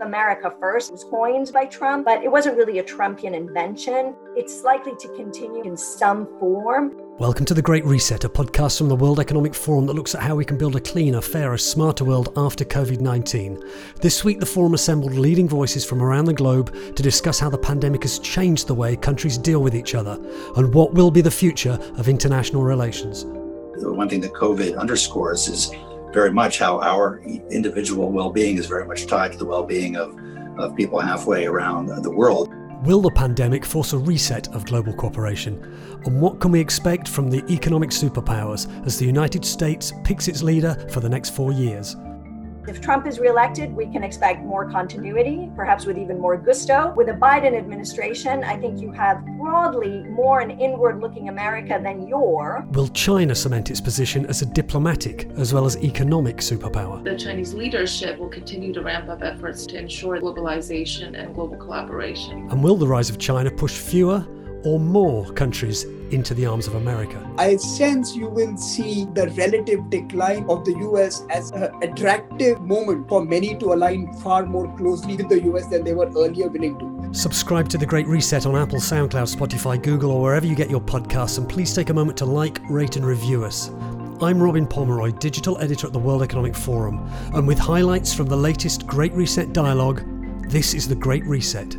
America First was coined by Trump, but it wasn't really a Trumpian invention. It's likely to continue in some form. Welcome to The Great Reset, a podcast from the World Economic Forum that looks at how we can build a cleaner, fairer, smarter world after COVID 19. This week, the forum assembled leading voices from around the globe to discuss how the pandemic has changed the way countries deal with each other and what will be the future of international relations. The one thing that COVID underscores is very much how our individual well-being is very much tied to the well-being of, of people halfway around the world. Will the pandemic force a reset of global cooperation? And what can we expect from the economic superpowers as the United States picks its leader for the next four years? If Trump is reelected, we can expect more continuity, perhaps with even more gusto. With a Biden administration, I think you have broadly more an inward looking America than your. Will China cement its position as a diplomatic as well as economic superpower? The Chinese leadership will continue to ramp up efforts to ensure globalization and global collaboration. And will the rise of China push fewer or more countries into the arms of America. I sense you will see the relative decline of the US as an attractive moment for many to align far more closely with the US than they were earlier willing to. Subscribe to The Great Reset on Apple, SoundCloud, Spotify, Google, or wherever you get your podcasts, and please take a moment to like, rate, and review us. I'm Robin Pomeroy, digital editor at the World Economic Forum, and with highlights from the latest Great Reset dialogue, this is The Great Reset.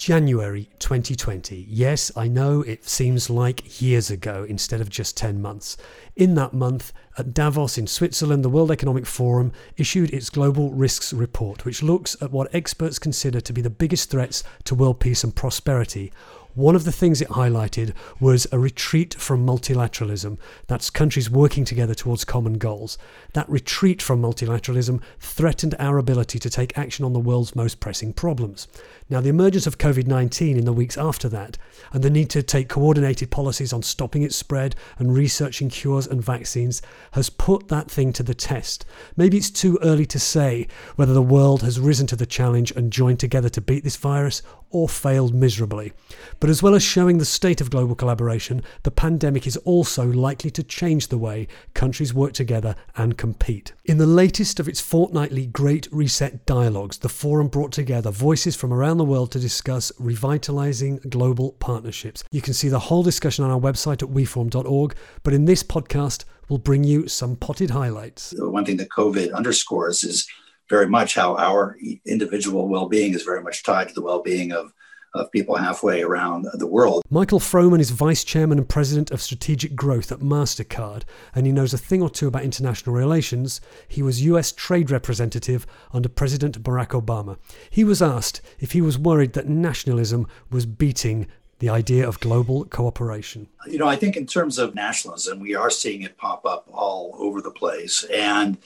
January 2020. Yes, I know it seems like years ago instead of just 10 months. In that month, at Davos in Switzerland, the World Economic Forum issued its Global Risks Report, which looks at what experts consider to be the biggest threats to world peace and prosperity one of the things it highlighted was a retreat from multilateralism. That's countries working together towards common goals. That retreat from multilateralism threatened our ability to take action on the world's most pressing problems. Now, the emergence of COVID 19 in the weeks after that, and the need to take coordinated policies on stopping its spread and researching cures and vaccines, has put that thing to the test. Maybe it's too early to say whether the world has risen to the challenge and joined together to beat this virus or failed miserably. But as well as showing the state of global collaboration, the pandemic is also likely to change the way countries work together and compete. In the latest of its fortnightly Great Reset dialogues, the forum brought together voices from around the world to discuss revitalizing global partnerships. You can see the whole discussion on our website at weforum.org, but in this podcast, we'll bring you some potted highlights. One thing that COVID underscores is very much how our individual well-being is very much tied to the well-being of of people halfway around the world. Michael Froman is Vice Chairman and President of Strategic Growth at MasterCard, and he knows a thing or two about international relations. He was US Trade Representative under President Barack Obama. He was asked if he was worried that nationalism was beating the idea of global cooperation. You know, I think in terms of nationalism, we are seeing it pop up all over the place. And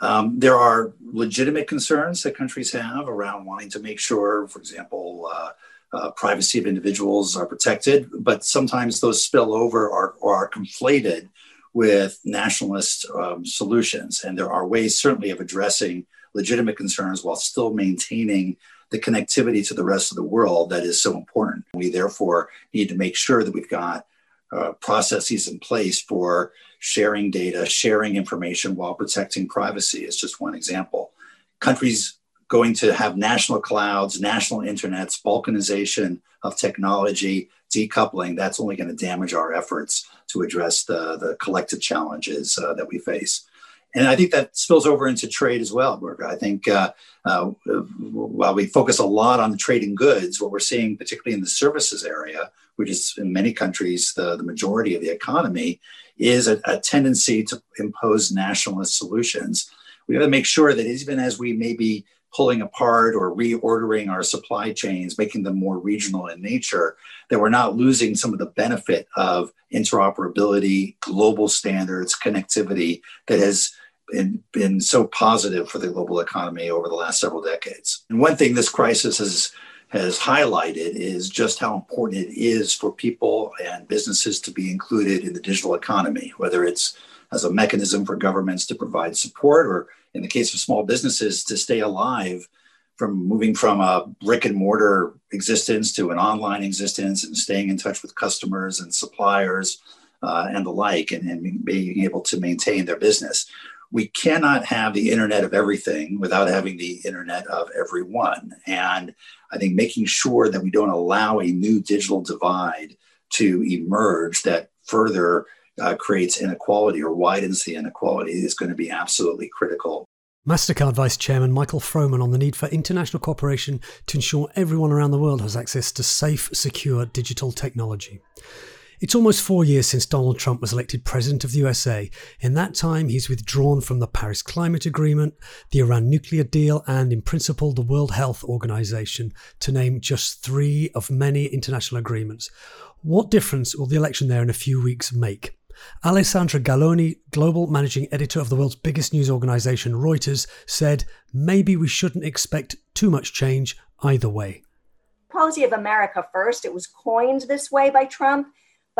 um, there are legitimate concerns that countries have around wanting to make sure, for example, uh, uh, privacy of individuals are protected, but sometimes those spill over or, or are conflated with nationalist um, solutions. And there are ways, certainly, of addressing legitimate concerns while still maintaining the connectivity to the rest of the world that is so important. We therefore need to make sure that we've got uh, processes in place for sharing data, sharing information while protecting privacy is just one example. Countries going to have national clouds, national internets, balkanization of technology, decoupling, that's only going to damage our efforts to address the, the collective challenges uh, that we face. And I think that spills over into trade as well, Børge. I think uh, uh, while we focus a lot on the trading goods, what we're seeing, particularly in the services area, which is in many countries the, the majority of the economy, is a, a tendency to impose nationalist solutions. We have to make sure that even as we may be pulling apart or reordering our supply chains, making them more regional in nature, that we're not losing some of the benefit of interoperability, global standards, connectivity that has been, been so positive for the global economy over the last several decades. And one thing this crisis has has highlighted is just how important it is for people and businesses to be included in the digital economy, whether it's as a mechanism for governments to provide support or in the case of small businesses to stay alive from moving from a brick and mortar existence to an online existence and staying in touch with customers and suppliers uh, and the like and, and being able to maintain their business we cannot have the internet of everything without having the internet of everyone. And I think making sure that we don't allow a new digital divide to emerge that further uh, creates inequality or widens the inequality is going to be absolutely critical. MasterCard Vice Chairman Michael Froman on the need for international cooperation to ensure everyone around the world has access to safe, secure digital technology. It's almost four years since Donald Trump was elected President of the USA. In that time, he's withdrawn from the Paris Climate Agreement, the Iran nuclear deal, and, in principle, the World Health Organization, to name just three of many international agreements. What difference will the election there in a few weeks make? Alessandra Galloni, global managing editor of the world's biggest news organization, Reuters, said maybe we shouldn't expect too much change either way. Policy of America first, it was coined this way by Trump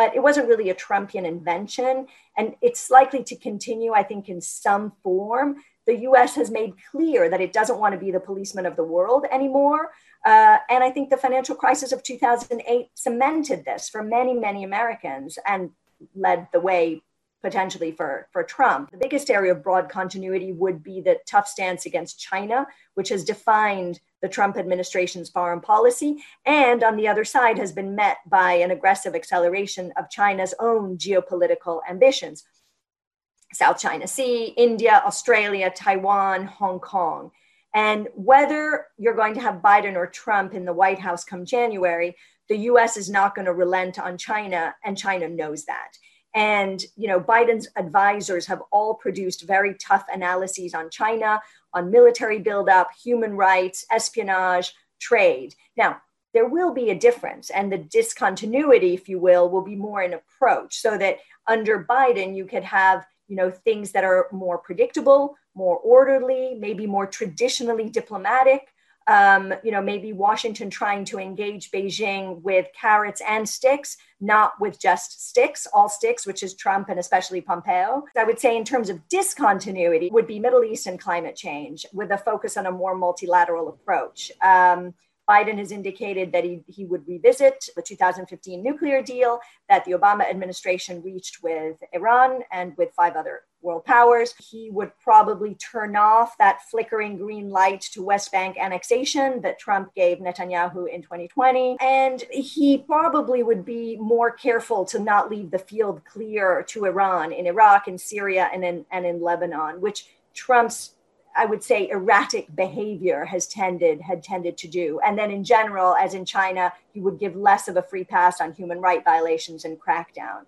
but it wasn't really a Trumpian invention. And it's likely to continue, I think, in some form. The US has made clear that it doesn't want to be the policeman of the world anymore. Uh, and I think the financial crisis of 2008 cemented this for many, many Americans and led the way potentially for, for Trump. The biggest area of broad continuity would be the tough stance against China, which has defined the Trump administration's foreign policy, and on the other side has been met by an aggressive acceleration of China's own geopolitical ambitions. South China Sea, India, Australia, Taiwan, Hong Kong. And whether you're going to have Biden or Trump in the White House come January, the US is not going to relent on China, and China knows that. And you know, Biden's advisors have all produced very tough analyses on China, on military buildup, human rights, espionage, trade. Now, there will be a difference, and the discontinuity, if you will, will be more in approach. So that under Biden, you could have you know things that are more predictable, more orderly, maybe more traditionally diplomatic, um, you know, maybe Washington trying to engage Beijing with carrots and sticks, not with just sticks, all sticks, which is Trump and especially Pompeo. I would say, in terms of discontinuity, would be Middle East and climate change with a focus on a more multilateral approach. Um, Biden has indicated that he, he would revisit the 2015 nuclear deal that the Obama administration reached with Iran and with five other world powers. He would probably turn off that flickering green light to West Bank annexation that Trump gave Netanyahu in 2020. And he probably would be more careful to not leave the field clear to Iran in Iraq, in Syria, and in, and in Lebanon, which Trump's I would say erratic behavior has tended had tended to do. And then in general, as in China, he would give less of a free pass on human right violations and crackdown.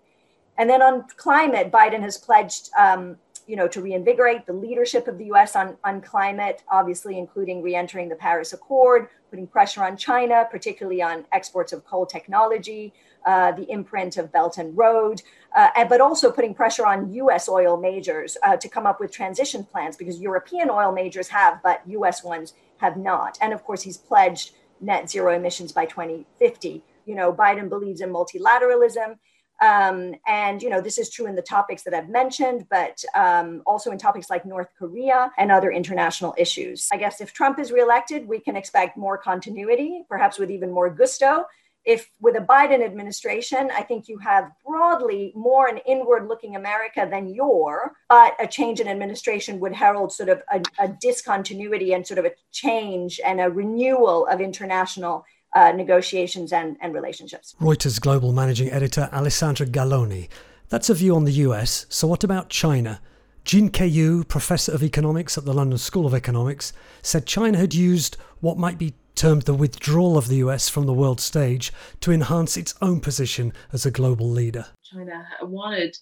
And then on climate, Biden has pledged, um, you know, to reinvigorate the leadership of the U.S. on, on climate, obviously including reentering the Paris Accord, putting pressure on China, particularly on exports of coal technology, uh, the imprint of Belt and Road, uh, but also putting pressure on U.S. oil majors uh, to come up with transition plans because European oil majors have, but U.S. ones have not. And of course, he's pledged net zero emissions by 2050. You know, Biden believes in multilateralism. Um, and you know this is true in the topics that I've mentioned, but um, also in topics like North Korea and other international issues. I guess if Trump is reelected, we can expect more continuity, perhaps with even more gusto, if with a Biden administration, I think you have broadly more an inward looking America than your, but a change in administration would herald sort of a, a discontinuity and sort of a change and a renewal of international uh, negotiations and, and relationships. Reuters global managing editor Alessandra Galloni. That's a view on the US. So, what about China? Jin Keyu, professor of economics at the London School of Economics, said China had used what might be termed the withdrawal of the US from the world stage to enhance its own position as a global leader. China wanted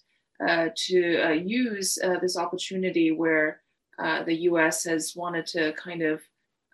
uh, to uh, use uh, this opportunity where uh, the US has wanted to kind of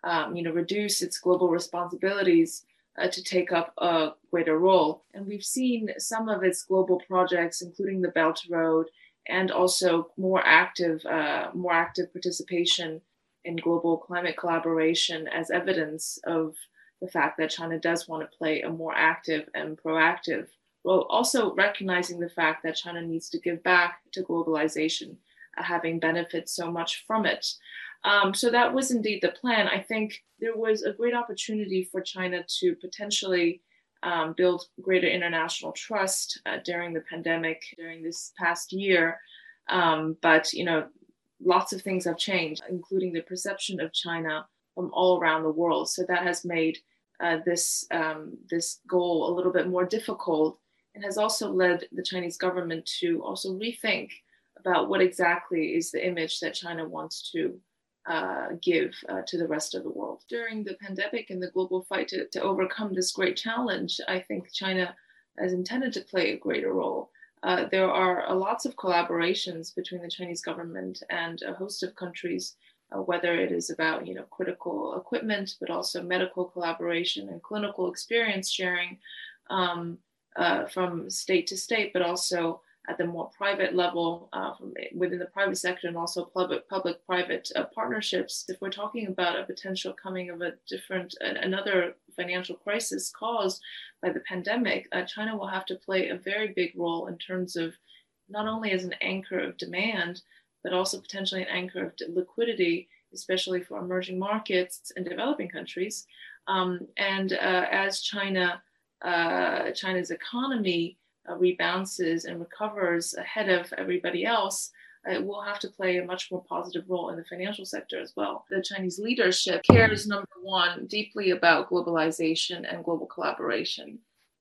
um, you know reduce its global responsibilities uh, to take up a greater role. And we've seen some of its global projects, including the Belt Road, and also more active, uh, more active participation in global climate collaboration as evidence of the fact that China does want to play a more active and proactive role. Also, recognizing the fact that China needs to give back to globalization, uh, having benefited so much from it. Um, so, that was indeed the plan. I think there was a great opportunity for China to potentially um, build greater international trust uh, during the pandemic, during this past year. Um, but, you know, lots of things have changed, including the perception of China from all around the world. So that has made uh, this um, this goal a little bit more difficult, and has also led the Chinese government to also rethink about what exactly is the image that China wants to uh, give uh, to the rest of the world. During the pandemic and the global fight to, to overcome this great challenge, I think China has intended to play a greater role. Uh, there are uh, lots of collaborations between the Chinese government and a host of countries, uh, whether it is about you know critical equipment, but also medical collaboration and clinical experience sharing um, uh, from state to state, but also at the more private level uh, within the private sector and also public public private uh, partnerships. If we're talking about a potential coming of a different another financial crisis caused by the pandemic uh, china will have to play a very big role in terms of not only as an anchor of demand but also potentially an anchor of liquidity especially for emerging markets and developing countries. Um, and uh, as china uh, china's economy uh, rebounces and recovers ahead of everybody else, it will have to play a much more positive role in the financial sector as well. The Chinese leadership cares, number one, deeply about globalization and global collaboration,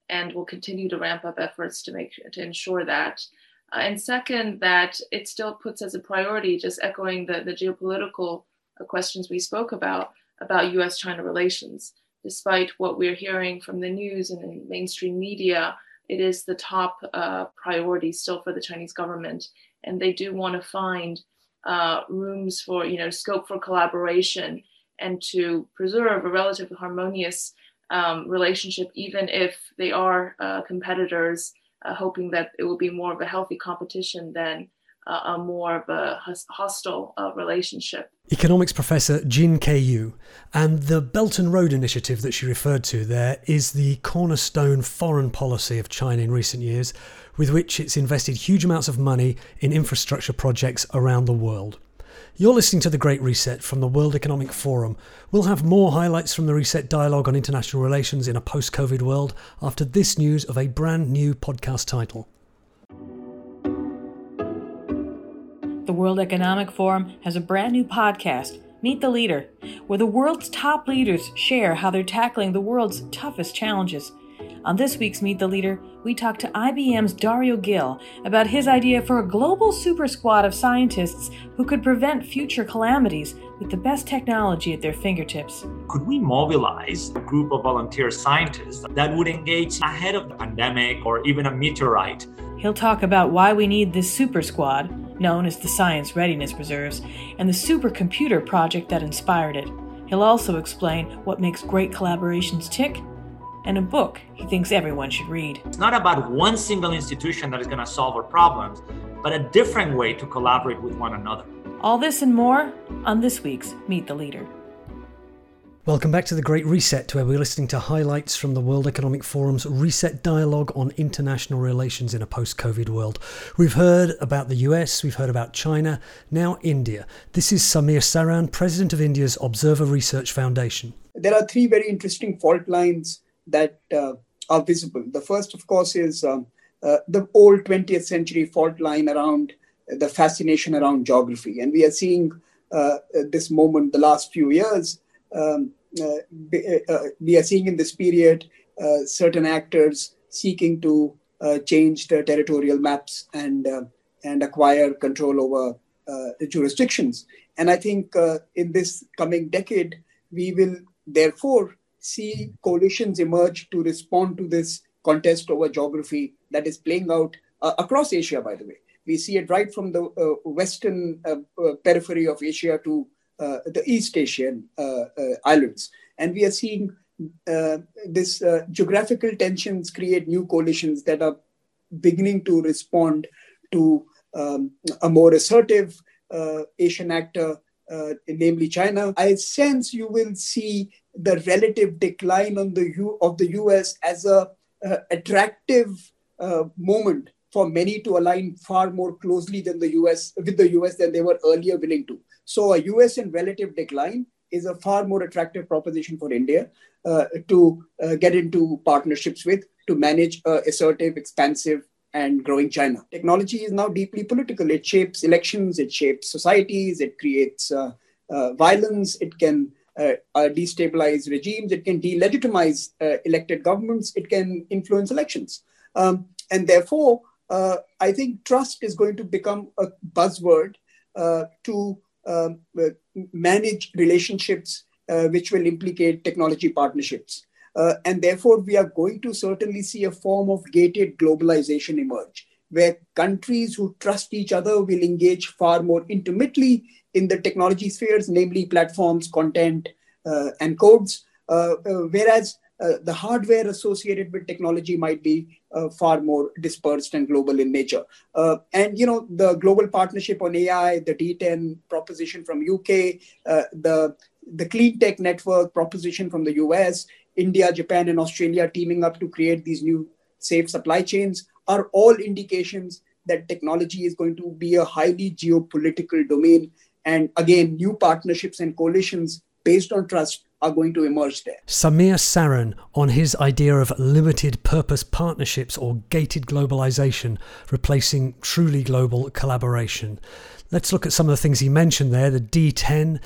and will continue to ramp up efforts to make to ensure that. Uh, and second, that it still puts as a priority, just echoing the, the geopolitical uh, questions we spoke about, about US China relations. Despite what we're hearing from the news and in mainstream media it is the top uh, priority still for the Chinese government, and they do want to find uh, rooms for you know scope for collaboration and to preserve a relatively harmonious um, relationship, even if they are uh, competitors, uh, hoping that it will be more of a healthy competition than uh, a more of a hostile uh, relationship. Economics professor Jin Ke And the Belt and Road Initiative that she referred to there is the cornerstone foreign policy of China in recent years, with which it's invested huge amounts of money in infrastructure projects around the world. You're listening to The Great Reset from the World Economic Forum. We'll have more highlights from the Reset Dialogue on International Relations in a post COVID world after this news of a brand new podcast title. The World Economic Forum has a brand new podcast, Meet the Leader, where the world's top leaders share how they're tackling the world's toughest challenges. On this week's Meet the Leader, we talk to IBM's Dario Gil about his idea for a global super squad of scientists who could prevent future calamities with the best technology at their fingertips. Could we mobilize a group of volunteer scientists that would engage ahead of the pandemic or even a meteorite? He'll talk about why we need this super squad known as the Science Readiness Reserves, and the supercomputer project that inspired it. He'll also explain what makes great collaborations tick and a book he thinks everyone should read. It's not about one single institution that is going to solve our problems, but a different way to collaborate with one another. All this and more on this week's Meet the Leader. Welcome back to the Great Reset, where we're listening to highlights from the World Economic Forum's Reset Dialogue on International Relations in a Post COVID World. We've heard about the US, we've heard about China, now India. This is Samir Saran, President of India's Observer Research Foundation. There are three very interesting fault lines that uh, are visible. The first, of course, is um, uh, the old 20th century fault line around the fascination around geography. And we are seeing uh, this moment the last few years. Um, we are seeing in this period uh, certain actors seeking to change the territorial maps and and acquire control over the jurisdictions. And I think in this coming decade, we will therefore see coalitions emerge to respond to this contest over geography that is playing out uh, across Asia, by the way. We see it right from the uh, western uh, periphery of Asia to uh, the East Asian uh, uh, islands. And we are seeing this geographical tensions create new coalitions that are beginning to respond to um, a more assertive Asian actor, namely China. I sense you will see the relative decline on the U- of the US as a attractive uh, moment for many to align far more closely than the US with the US than they were earlier willing to. So a US in relative decline is a far more attractive proposition for India uh, to uh, get into partnerships with to manage uh, assertive, expansive, and growing China. Technology is now deeply political. It shapes elections, it shapes societies, it creates uh, uh, violence, it can uh, destabilize regimes, it can delegitimize elected governments, it can influence elections. Um, and therefore, I think trust is going to become a buzzword to um, manage relationships which will implicate technology partnerships. Uh, and therefore, we are going to certainly see a form of gated globalization emerge, where countries who trust each other will engage far more intimately in the technology spheres, namely platforms, content, uh, and codes, uh, uh whereas uh, the hardware associated with technology might be uh, far more dispersed and global in nature. Uh, and you know, the global partnership on AI, the D10 proposition from UK, the the clean tech network proposition from the US India, Japan, and Australia teaming up to create these new safe supply chains are all indications that technology is going to be a highly geopolitical domain. And again, new partnerships and coalitions based on trust are going to emerge there. Samir Saran on his idea of limited purpose partnerships or gated globalization, replacing truly global collaboration. Let's look at some of the things he mentioned there the D10,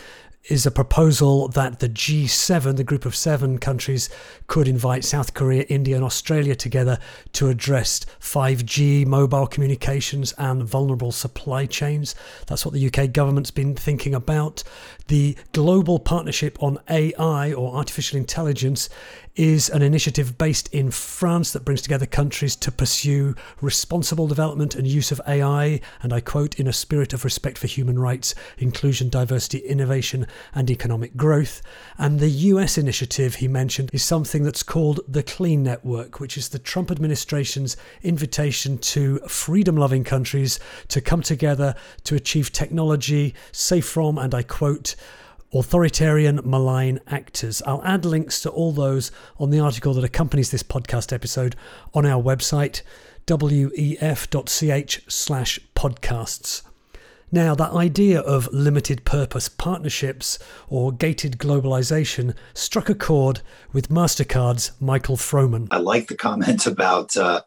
is a proposal that the G7, the group of seven countries, could invite South Korea, India, and Australia together to address 5G, mobile communications, and vulnerable supply chains. That's what the UK government's been thinking about. The Global Partnership on AI or Artificial Intelligence is an initiative based in France that brings together countries to pursue responsible development and use of AI, and I quote, in a spirit of respect for human rights, inclusion, diversity, innovation, and economic growth. And the US initiative he mentioned is something that's called the Clean Network, which is the Trump administration's invitation to freedom loving countries to come together to achieve technology safe from, and I quote, authoritarian, malign actors. I'll add links to all those on the article that accompanies this podcast episode on our website, wef.ch slash podcasts. Now, that idea of limited purpose partnerships or gated globalization struck a chord with MasterCard's Michael Froman. I like the comment about uh,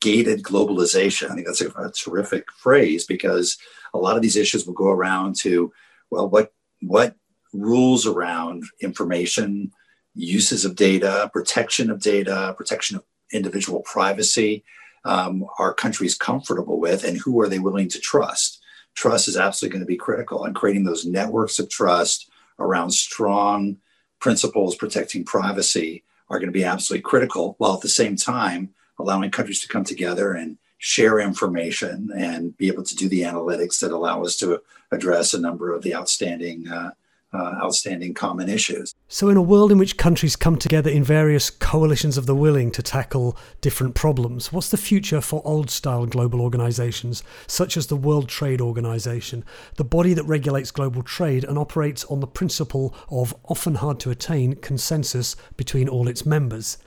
gated globalization. I think that's a, a terrific phrase because a lot of these issues will go around to, well, what what rules around information, uses of data, protection of data, protection of individual privacy um, are countries comfortable with, and who are they willing to trust? Trust is absolutely going to be critical, and creating those networks of trust around strong principles protecting privacy are going to be absolutely critical, while at the same time allowing countries to come together and share information and be able to do the analytics that allow us to address a number of the outstanding uh, uh, outstanding common issues. So, in a world in which countries come together in various coalitions of the willing to tackle different problems, what's the future for old style global organizations, such as the World Trade Organization, the body that regulates global trade and operates on the principle of often hard to attain consensus between all its members?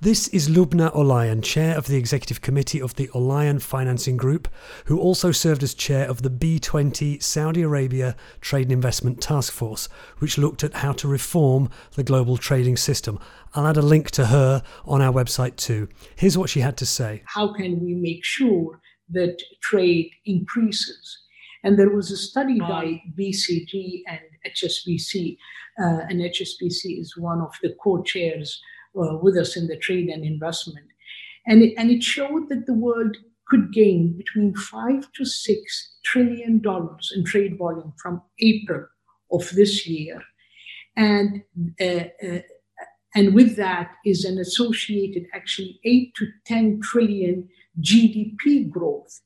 This is Lubna Olayan, chair of the executive committee of the Olayan Financing Group, who also served as chair of the B20 Saudi Arabia Trade and Investment Task Force, which looked at how to reform the global trading system. I'll add a link to her on our website too. Here's what she had to say How can we make sure that trade increases? And there was a study by BCG and HSBC, uh, and HSBC is one of the co chairs with us in the trade and investment. And it, and it showed that the world could gain between five to six trillion dollars in trade volume from April of this year. And, uh, uh, and with that is an associated actually eight to 10 trillion GDP growth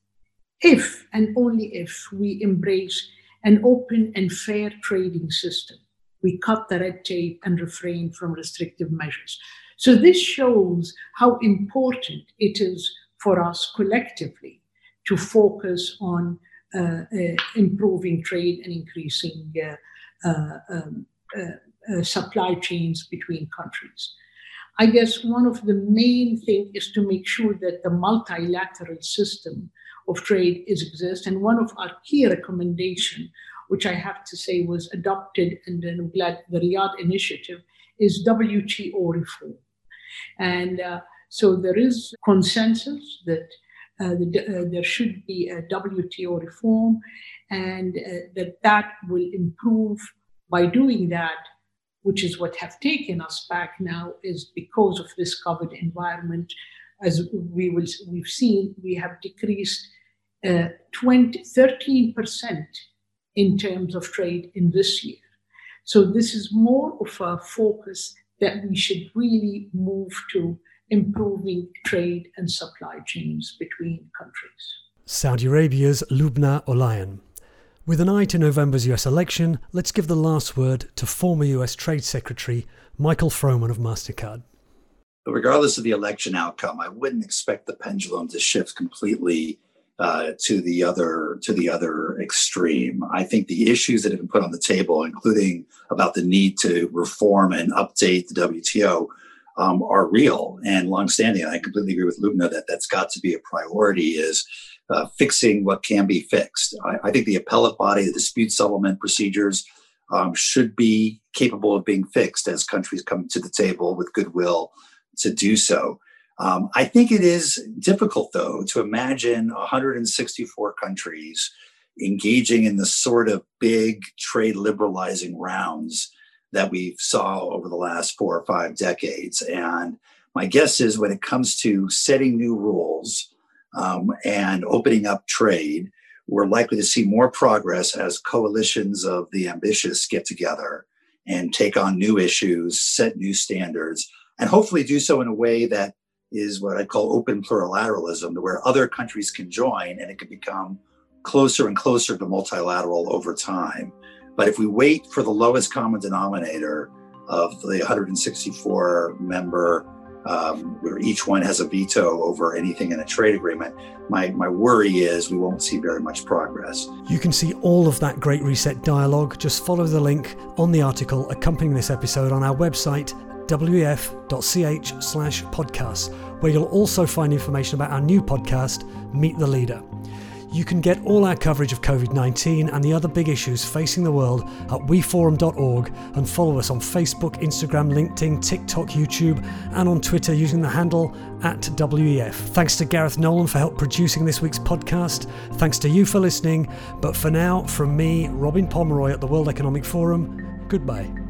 if and only if we embrace an open and fair trading system we cut the red tape and refrain from restrictive measures. So, this shows how important it is for us collectively to focus on uh, uh, improving trade and increasing uh, uh um, uh, uh, supply chains between countries. I guess one of the main things is to make sure that the multilateral system of trade is exist. And one of our key recommendations which I have to say was adopted, and I'm glad the Riyadh initiative is WTO reform. And uh, so there is consensus that uh, the, uh, there should be a WTO reform, and uh, that that will improve by doing that, which is what have taken us back now, is because of this COVID environment. As we will, we've seen, we have decreased uh, 20, 13% in terms of trade in this year. So this is more of a focus that we should really move to improving trade and supply chains between countries. Saudi Arabia's Lubna Olayan. With an eye to November's US election, let's give the last word to former US Trade Secretary Michael Froman of MasterCard. Regardless of the election outcome, I wouldn't expect the pendulum to shift completely uh, to the other to the other extreme. I think the issues that have been put on the table, including about the need to reform and update the WTO, um, are real and longstanding. And I completely agree with Lubna that that's got to be a priority. Is uh, fixing what can be fixed. I, I, think the appellate body, the dispute settlement procedures, um, should be capable of being fixed as countries come to the table with goodwill to do so. Um, I think it is difficult, though, to imagine 164 countries engaging in the sort of big trade liberalizing rounds that we saw over the last four or five decades. And my guess is when it comes to setting new rules um, and opening up trade, we're likely to see more progress as coalitions of the ambitious get together and take on new issues, set new standards, and hopefully do so in a way that is what I call open plurilateralism, where other countries can join and it can become closer and closer to multilateral over time. But if we wait for the lowest common denominator of the 164 member, um, where each one has a veto over anything in a trade agreement, my, my worry is we won't see very much progress. You can see all of that Great Reset dialogue. Just follow the link on the article accompanying this episode on our website wef.ch slash podcasts, where you'll also find information about our new podcast, Meet the Leader. You can get all our coverage of COVID 19 and the other big issues facing the world at weforum.org and follow us on Facebook, Instagram, LinkedIn, TikTok, YouTube, and on Twitter using the handle at WEF. Thanks to Gareth Nolan for help producing this week's podcast. Thanks to you for listening. But for now, from me, Robin Pomeroy at the World Economic Forum, goodbye.